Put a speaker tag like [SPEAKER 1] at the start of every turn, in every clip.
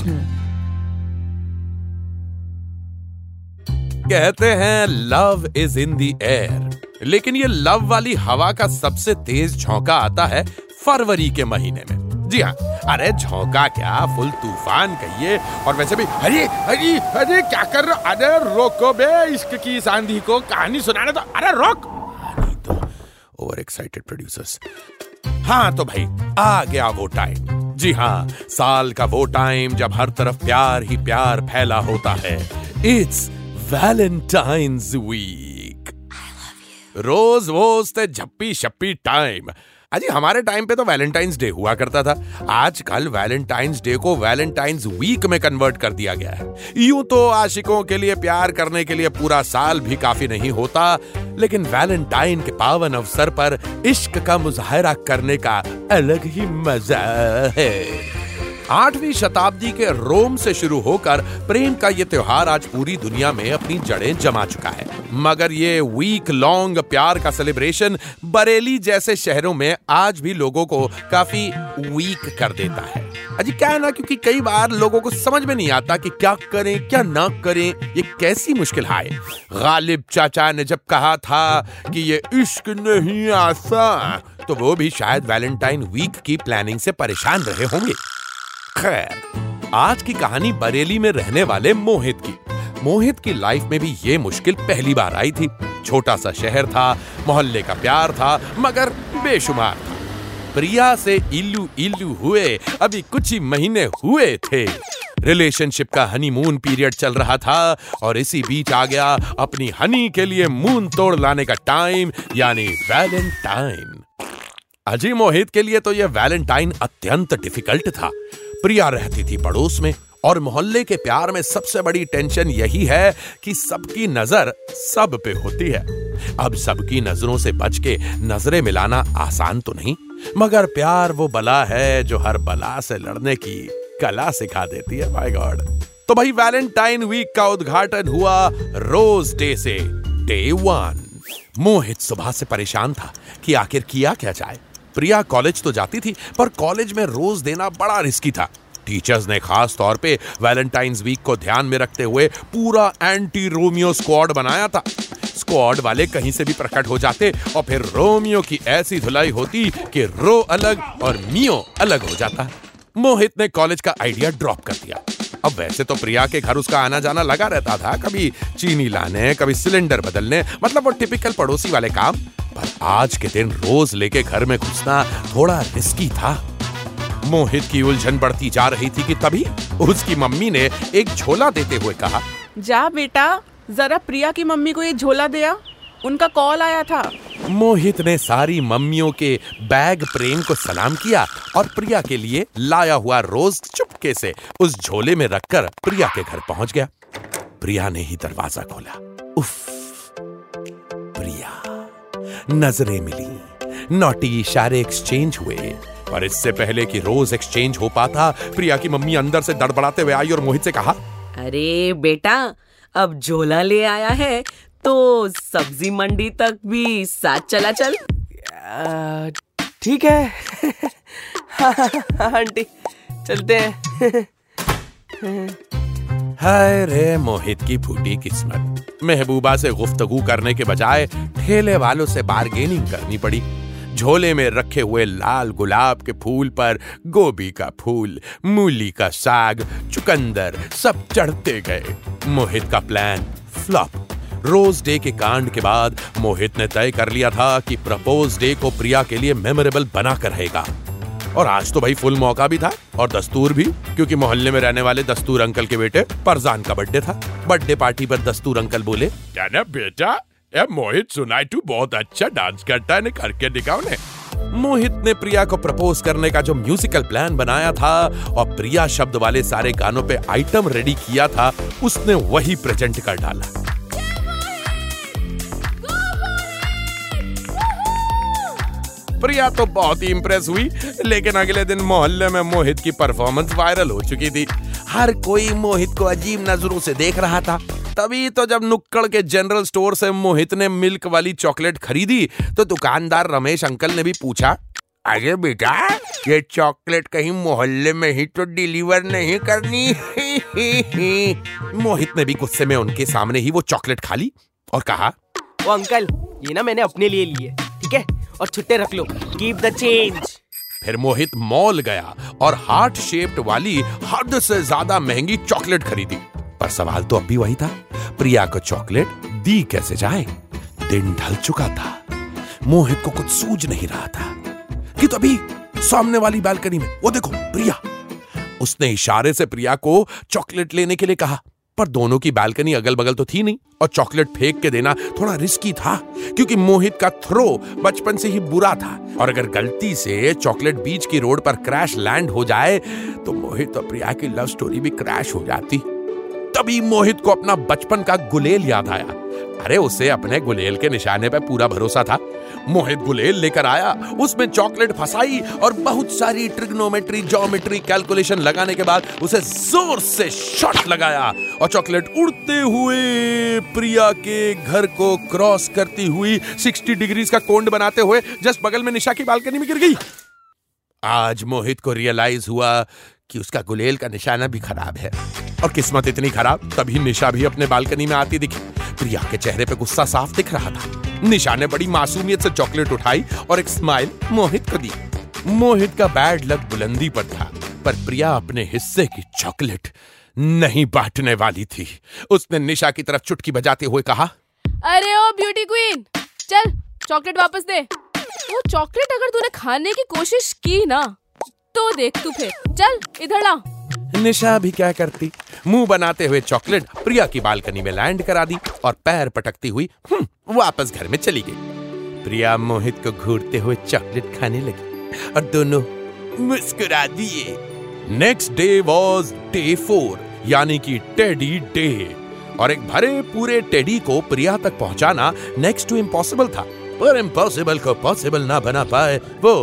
[SPEAKER 1] M&M
[SPEAKER 2] कहते हैं love is in the air लेकिन ये लव वाली हवा का सबसे तेज झोंका आता है फरवरी के महीने में। जी हाँ। अरे, झोंका क्या? फुल तूफ़ान कहिए। और वैसे भी, अरे अरे अरे, क्या कर रहे अरे, रोको बे, इश्क की आंधी को कहानी सुनाने तो अरे, रोक। ओवर एक्साइटेड प्रोड्यूसर्स हाँ तो भाई, आ गया वो टाइम जी हाँ साल का वो टाइम जब हर तरफ़ प्यार ही प्यार फैला होता है। इट्स वैलेंटाइंस वीक रोज वोज ते झप्पी शप्पी टाइम अजी, हमारे टाइम पे तो वैलेंटाइंस डे हुआ करता था। आजकल वैलेंटाइंस डे को वैलेंटाइंस वीक में कन्वर्ट कर दिया गया है। यूँ तो आशिकों के लिए, प्यार करने के लिए पूरा साल भी काफ़ी नहीं होता, लेकिन वैलेंटाइन के पावन अवसर पर इश्क का मुजाहरा करने का अलग ही मज़ा है। आठवीं शताब्दी के रोम से शुरू होकर प्रेम का ये त्योहार आज पूरी दुनिया में अपनी जड़ें जमा चुका है। मगर ये वीक लॉन्ग प्यार का सेलिब्रेशन बरेली जैसे शहरों में आज भी लोगों को काफ़ी वीक कर देता है। अजी क्या है ना, क्योंकि कई बार लोगों को समझ में नहीं आता कि क्या करें, क्या ना करें, ये कैसी मुश्किल है। गालिब चाचा ने जब कहा था कि ये इश्क नहीं आसान तो वो भी शायद वैलेंटाइन वीक की प्लानिंग से परेशान रहे होंगे। खैर, आज की कहानी बरेली में रहने वाले मोहित की। मोहित की लाइफ में भी ये मुश्किल पहली बार आई थी। छोटा सा शहर था, मोहल्ले का प्यार था, मगर बेशुमार था। प्रिया से इल्लू इल्लू हुए, अभी कुछ ही महीने हुए थे। रिलेशनशिप का हनीमून पीरियड चल रहा था, और इसी बीच आ गया अपनी हनी के लिए मून तोड़ लाने का टाइम यानी वैलेंटाइन अजी मोहित के लिए तो यह वैलेंटाइन अत्यंत डिफ़िकल्ट था। प्रिया रहती थी पड़ोस में, और मोहल्ले के प्यार में सबसे बड़ी टेंशन यही है कि सबकी नज़र सब पे होती है। अब सबकी नज़रों से बच के नज़रें मिलाना आसान तो नहीं, मगर प्यार वो बला है जो हर बला से लड़ने की कला सिखा देती है माय गॉड तो भाई वैलेंटाइन वीक का उद्घाटन हुआ रोज डे से डे वन मोहित सुबह से परेशान था कि आखिर किया क्या जाए? प्रिया कॉलेज तो जाती थी, पर कॉलेज में रोज देना बड़ा रिस्की था। टीचर्स ने खास तौर पे वैलेंटाइंस वीक को ध्यान में रखते हुए पूरा एंटी रोमियो स्क्वाड बनाया था। स्क्वाड वाले कहीं से भी प्रकट हो जाते और फिर रोमियो की ऐसी धुलाई होती कि रो अलग और मियो अलग हो जाता। मोहित ने कॉलेज का आइडिया ड्रॉप कर दिया। अब वैसे तो प्रिया के घर उसका आना जाना लगा रहता था, कभी चीनी लाने, कभी सिलेंडर बदलने मतलब वो टिपिकल पड़ोसी वाले काम। पर आज के दिन रोज लेके घर में घुसना थोड़ा रिस्की था। मोहित की उलझन बढ़ती जा रही थी कि तभी उसकी मम्मी ने एक झोला देते हुए कहा
[SPEAKER 1] जा बेटा जरा प्रिया की मम्मी को ये झोला दिया उनका कॉल आया था।
[SPEAKER 2] मोहित ने सारी मम्मियों के बैग प्रेम को सलाम किया और प्रिया के लिए लाया हुआ रोज चुपके से उस झोले में रखकर प्रिया के घर पहुँच गया। प्रिया ने ही दरवाज़ा खोला। उफ प्रिया। नज़रें मिली। नोटी इशारे एक्सचेंज हुए पर इससे पहले कि रोज एक्सचेंज हो पाता प्रिया की मम्मी अंदर से दड़बड़ाते हुए आई और मोहित से कहा
[SPEAKER 3] अरे बेटा अब झोला ले आया है तो सब्ज़ी मंडी तक भी साथ चला चल।
[SPEAKER 4] ठीक है हाँ, हाँ, आंटी चलते हैं।
[SPEAKER 2] हाय रे मोहित की फूटी किस्मत। महबूबा से गुफ्तगू करने के बजाय ठेले वालों से बार्गेनिंग करनी पड़ी। झोले में रखे हुए लाल गुलाब के फूल पर गोभी का फूल, मूली का साग, चुकंदर सब चढ़ते गए। मोहित का प्लान फ्लॉप रोज डे के कांड के बाद मोहित ने तय कर लिया था कि प्रपोज डे को प्रिया के लिए मेमोरेबल बना कर रहेगा। और आज तो भाई फुल मौका भी था और दस्तूर भी, क्योंकि मोहल्ले में रहने वाले दस्तूर अंकल के बेटे परजान का बर्थडे था। बर्थडे पार्टी पर दस्तूर अंकल बोले, क्या ना बेटा ए मोहित सुनाई तू बहुत अच्छा डांस करता है करके दिखाओ ने। मोहित ने प्रिया को प्रपोज करने का जो म्यूजिकल प्लान बनाया था और प्रिया शब्द वाले सारे गानों पे आइटम रेडी किया था, उसने वही प्रेजेंट कर डाला। प्रिया तो बहुत ही इंप्रेस हुई, लेकिन अगले दिन मोहल्ले में मोहित की परफॉर्मेंस वायरल हो चुकी थी। हर कोई मोहित को अजीब नज़रों से देख रहा था। तभी तो जब नुक्कड़ के जनरल स्टोर से मोहित ने मिल्क वाली चॉकलेट खरीदी तो दुकानदार रमेश अंकल ने भी पूछा, अरे बेटा, ये चॉकलेट कहीं मोहल्ले में ही तो डिलीवर नहीं करनी मोहित ने भी गुस्से में उनके सामने ही वो चॉकलेट खा ली और कहा
[SPEAKER 4] वो अंकल, ये ना मैंने अपने लिए ली है। ठीक है? और छुट्टे रख लो। कीप द चेंज
[SPEAKER 2] फिर मोहित मॉल गया और हार्ट शेप्ड वाली हद से ज़्यादा महँगी चॉकलेट खरीदी। पर सवाल तो अब भी वही था, प्रिया को चॉकलेट दी कैसे जाए? दिन ढल चुका था। मोहित को कुछ सूझ नहीं रहा था कि तभी सामने वाली बालकनी में, वो देखो, प्रिया। उसने इशारे से प्रिया को चॉकलेट लेने के लिए कहा। पर दोनों की बालकनी अगल बगल तो थी नहीं, और चॉकलेट फेंक के देना थोड़ा रिस्की था, क्योंकि मोहित का थ्रो बचपन से ही बुरा था। और अगर गलती से चॉकलेट बीच की रोड पर क्रैश लैंड हो जाए तो मोहित और प्रिया की लव स्टोरी भी क्रैश हो जाती। तभी मोहित को अपना बचपन का गुलेल याद आया। अरे, उसे अपने गुलेल के निशाने पर पूरा भरोसा था। मोहित गुलेल लेकर आया। उसमें चॉकलेट फंसाई और बहुत सारी ट्रिग्नोमेट्री, ज्योमेट्री कैलकुलेशन लगाने के बाद उसे ज़ोर से शॉट लगाया और चॉकलेट उड़ते हुए प्रिया के घर को क्रॉस करती हुई 60 डिग्रीज का कोंड बनाते हुए जस्ट बगल में निशा की बालकनी में गिर गई। आज मोहित को रियलाइज़ हुआ कि उसका गुलेल का निशाना भी खराब है और किस्मत इतनी खराब, तभी निशा भी अपने बालकनी में आती दिखी। प्रिया के चेहरे पे गुस्सा साफ़ दिख रहा था। निशा ने बड़ी मासूमियत से चॉकलेट उठाई और एक स्माइल मोहित को दी। मोहित का बैड लक बुलंदी पर था, पर प्रिया अपने हिस्से की चॉकलेट नहीं बांटने वाली थी। उसने निशा की तरफ़ चुटकी बजाते हुए कहा,
[SPEAKER 5] अरे ओ ब्यूटी क्वीन, चल, चॉकलेट वापस दे। वो चॉकलेट अगर तूने खाने की कोशिश की ना तो देख तू फिर। चल, इधर ला।
[SPEAKER 2] निशा भी क्या करती? मुँह बनाते हुए चॉकलेट प्रिया की बालकनी में लैंड करा दी और पैर पटकती हुई हम्म, वापस घर में चली गई। प्रिया मोहित को घूरते हुए चॉकलेट खाने लगी और दोनों मुस्कुरा दिए। Next day was day four यानी कि टेडी डे और एक भरे पूरे टेडी को प्रिया तक पहुंचाना नेक्स्ट टू इम्पॉसिबल था। पर इम्पॉसिबल को पॉसिबल ना बना पाए वो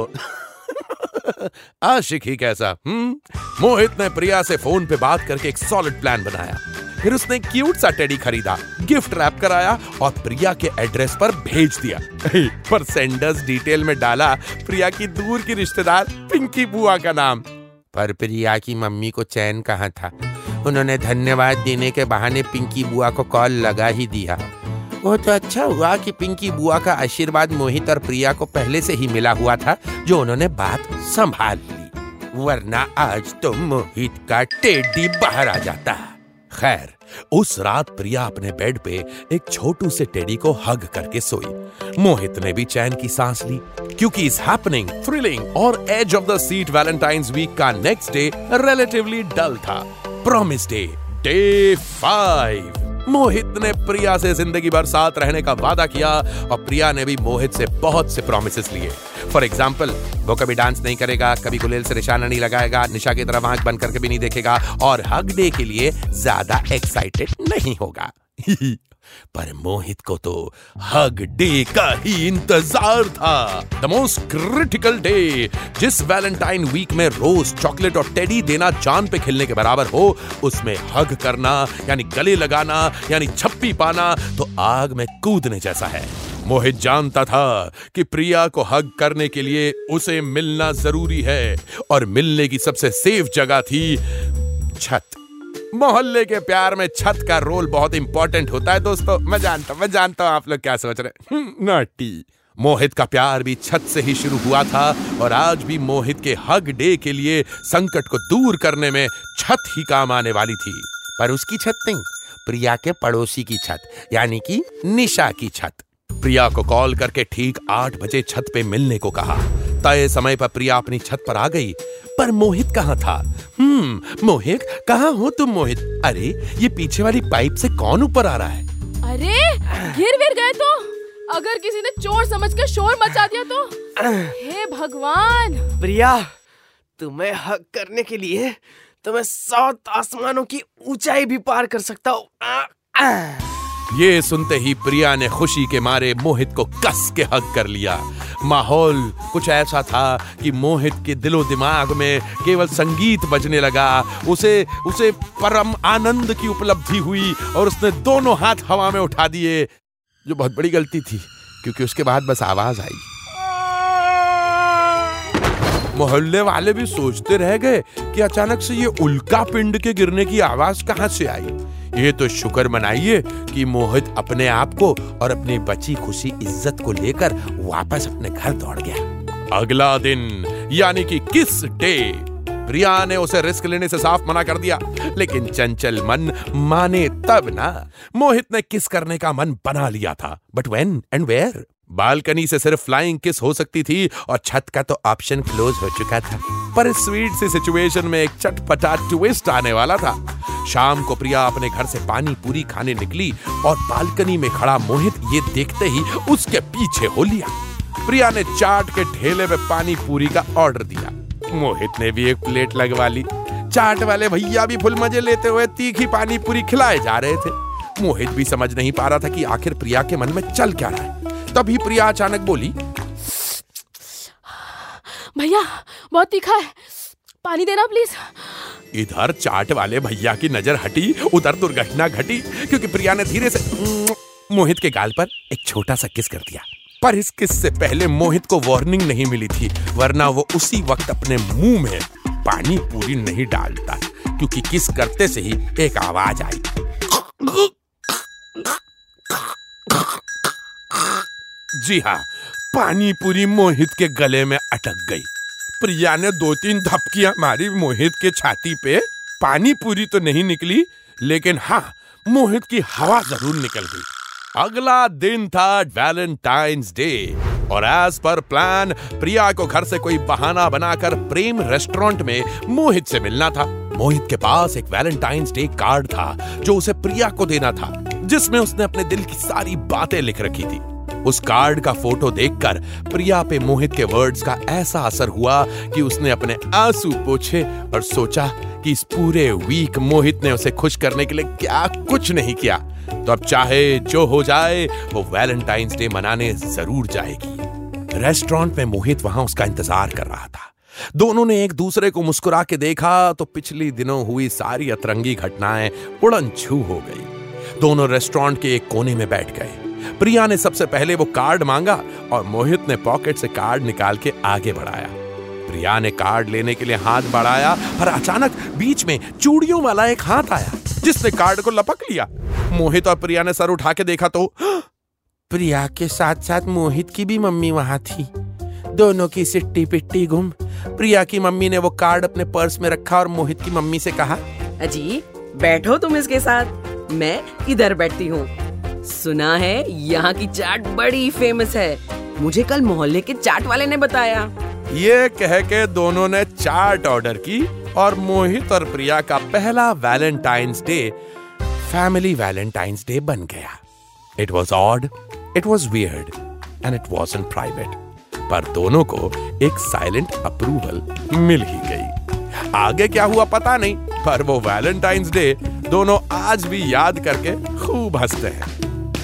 [SPEAKER 2] आशिक ही कैसा? हम्म? मोहित ने प्रिया से फ़ोन पे बात करके एक सॉलिड प्लान बनाया। फिर उसने क्यूट सा टेडी खरीदा गिफ्ट रैप कराया और प्रिया के एड्रेस पर भेज दिया। पर सेंडर्स डिटेल में डाला प्रिया की दूर की रिश्तेदार पिंकी बुआ का नाम। पर प्रिया की मम्मी को चैन कहा था? उन्होंने धन्यवाद देने के बहाने पिंकी बुआ को कॉल लगा ही दिया। वो तो अच्छा हुआ कि पिंकी बुआ का आशीर्वाद मोहित और प्रिया को पहले से ही मिला हुआ था, जो उन्होंने बात संभाल ली। वरना आज तो मोहित का टेडी बाहर आ जाता। खैर, उस रात प्रिया अपने बेड पे एक छोटू से टेडी को हग करके सोई। मोहित ने भी चैन की सांस ली, क्योंकि इस हैपनिंग थ्रिलिंग और edge of the seat Valentine's week का नेक्स्ट डे रिलेटिवली डल था। Promise Day day five Mohit ने प्रिया से ज़िंदगी भर साथ रहने का वादा किया और प्रिया ने भी मोहित से बहुत से प्रोमिस लिए। फॉर एग्ज़ाम्पल वो कभी डांस नहीं करेगा, कभी गुलेल से निशाना नहीं लगाएगा, निशा की तरफ़ आँख बंद करके भी नहीं देखेगा और हग डे के लिए ज़्यादा एक्साइटेड नहीं होगा। पर मोहित को तो हग डे का ही इंतज़ार था। द मोस्ट क्रिटिकल डे जिस वैलेंटाइन वीक में रोज चॉकलेट और टेडी देना जान पे खेलने के बराबर हो, उसमें हग करना, यानी गले लगाना, यानी छप्पी पाना तो आग में कूदने जैसा है। मोहित जानता था कि प्रिया को हग करने के लिए उसे मिलना ज़रूरी है, और मिलने की सबसे सेफ़ जगह थी छत। मोहल्ले के प्यार में छत का रोल बहुत इंपॉर्टेंट होता है दोस्तों। मैं जानता हूँ मैं जानता हूँ आप लोग क्या सोच रहे हैं। नोटी। मोहित का प्यार भी छत से ही शुरू हुआ था और आज भी मोहित के हग डे के लिए संकट को दूर करने में छत ही काम आने वाली थी। पर उसकी छत नहीं, प्रिया के पड़ोसी की छत, यानी कि निशा की छत। प्रिया को कॉल करके ठीक आठ बजे छत पे मिलने को कहा। तय समय पर प्रिया अपनी छत पर आ गई। पर मोहित कहाँ था? हम्म मोहित कहाँ हो तुम मोहित? अरे ये पीछे वाली पाइप से कौन ऊपर आ रहा है?
[SPEAKER 5] अरे गिर गिर गए तो? अगर किसी ने चोर समझ के शोर मचा दिया तो? हे भगवान!
[SPEAKER 4] प्रिया तुम्हें हक करने के लिए तो मैं सात आसमानों की ऊंचाई भी पार कर सकता हूँ।
[SPEAKER 2] ये सुनते ही प्रिया ने खुशी के मारे मोहित को कस के हक कर लिया। माहौल कुछ ऐसा था कि मोहित के दिलो दिमाग में केवल संगीत बजने लगा। उसे उसे परम आनंद की उपलब्धि हुई और उसने दोनों हाथ हवा में उठा दिए। जो बहुत बड़ी गलती थी, क्योंकि उसके बाद बस आवाज़ आई। मोहल्ले वाले भी सोचते रह गए कि अचानक से ये उल्का पिंड के गिरने की आवाज़ कहाँ से आई। ये तो शुक्र मनाइए कि मोहित अपने आप को और अपनी बची खुशी इज़्ज़त को लेकर वापस अपने घर दौड़ गया। अगला दिन, यानी कि किस डे? प्रिया ने उसे रिस्क लेने से साफ़ मना कर दिया, लेकिन चंचल मन माने तब ना, मोहित ने किस करने का मन बना लिया था। But when and where balcony से सिर्फ़ फ्लाइंग किस हो सकती थी और छत का तो ऑप्शन क्लोज हो चुका था। पर इस स्वीट सी सिचुएशन में एक चटपटा ट्विस्ट आने वाला था। शाम को प्रिया अपने घर से पानी पूरी खाने निकली और बालकनी में खड़ा मोहित ये देखते ही उसके पीछे हो लिया। प्रिया ने चाट के ठेले में पानी पूरी का ऑर्डर दिया। मोहित ने भी एक प्लेट लगवा ली। चाट वाले भैया भी फुल मज़े लेते हुए तीखी पानी पूरी खिलाए जा रहे थे। मोहित भी समझ नहीं पा रहा था कि आखिर प्रिया के मन में चल क्या रहा है। तभी प्रिया अचानक बोली,
[SPEAKER 5] भैया, बहुत तीखा है। पानी देना प्लीज़
[SPEAKER 2] इधर चाट वाले भैया की नज़र हटी, उधर दुर्घटना घटी, क्योंकि प्रिया ने धीरे से मोहित के गाल पर एक छोटा सा किस कर दिया। पर इस किस से पहले मोहित को वार्निंग नहीं मिली थी, वरना वो उसी वक्त अपने मुँह में पानी पूरी नहीं डालता, क्योंकि किस करते से ही एक आवाज़ आई। जी हाँ पानी पूरी मोहित के गले में अटक गई। प्रिया ने दो तीन धपकियाँ मारी मोहित के छाती पे। पानी पूरी तो नहीं निकली, लेकिन हाँ मोहित की हवा ज़रूर निकल गई। अगला दिन था वैलेंटाइंस डे, और एज पर प्लान प्रिया को घर से कोई बहाना बनाकर प्रेम रेस्टोरेंट में मोहित से मिलना था। मोहित के पास एक वैलेंटाइंस डे कार्ड था, जो उसे प्रिया को देना था, जिसमें उसने अपने दिल की सारी बातें लिख रखी थी। उस कार्ड का फ़ोटो देखकर प्रिया पे मोहित के वर्ड्स का ऐसा असर हुआ कि उसने अपने आँसू पोछे और सोचा कि इस पूरे वीक मोहित ने उसे खुश करने के लिए क्या कुछ नहीं किया। तो अब चाहे जो हो जाए, वो वैलेंटाइंस डे मनाने ज़रूर जाएगी। रेस्टोरेंट में मोहित वहाँ उसका इंतज़ार कर रहा था। दोनों ने एक दूसरे को मुस्कुरा के देखा तो पिछली दिनों हुई सारी अतरंगी घटनाएँ उड़न छू हो गई। दोनों रेस्टोरेंट के एक कोने में बैठ गए। प्रिया ने सबसे पहले वो कार्ड मांगा और मोहित ने पॉकेट से कार्ड निकाल के आगे बढ़ाया। प्रिया ने कार्ड लेने के लिए हाथ बढ़ाया पर अचानक बीच में चूड़ियों वाला एक हाथ आया जिसने कार्ड को लपक लिया। मोहित और प्रिया ने सर उठा के देखा तो प्रिया के साथ साथ मोहित की भी मम्मी वहाँ थी। दोनों की सिट्टी पिट्टी गुम। प्रिया की मम्मी ने वो कार्ड अपने पर्स में रखा और मोहित की मम्मी से कहा
[SPEAKER 3] अजी बैठो तुम इसके साथ। मैं इधर बैठती हूँ। सुना है, यहाँ की चाट बड़ी फ़ेमस है। मुझे कल मोहल्ले के चाट वाले ने बताया।
[SPEAKER 2] ये कह के दोनों ने चाट ऑर्डर की और मोहित और प्रिया का पहला Valentine's Day family Valentine's Day बन गया। It was odd it was weird and it was in private पर दोनों को एक साइलेंट अप्रूवल मिल ही गई। आगे क्या हुआ पता नहीं, पर वो वैलेंटाइंस डे दोनों आज भी याद करके खूब हँसते हैं।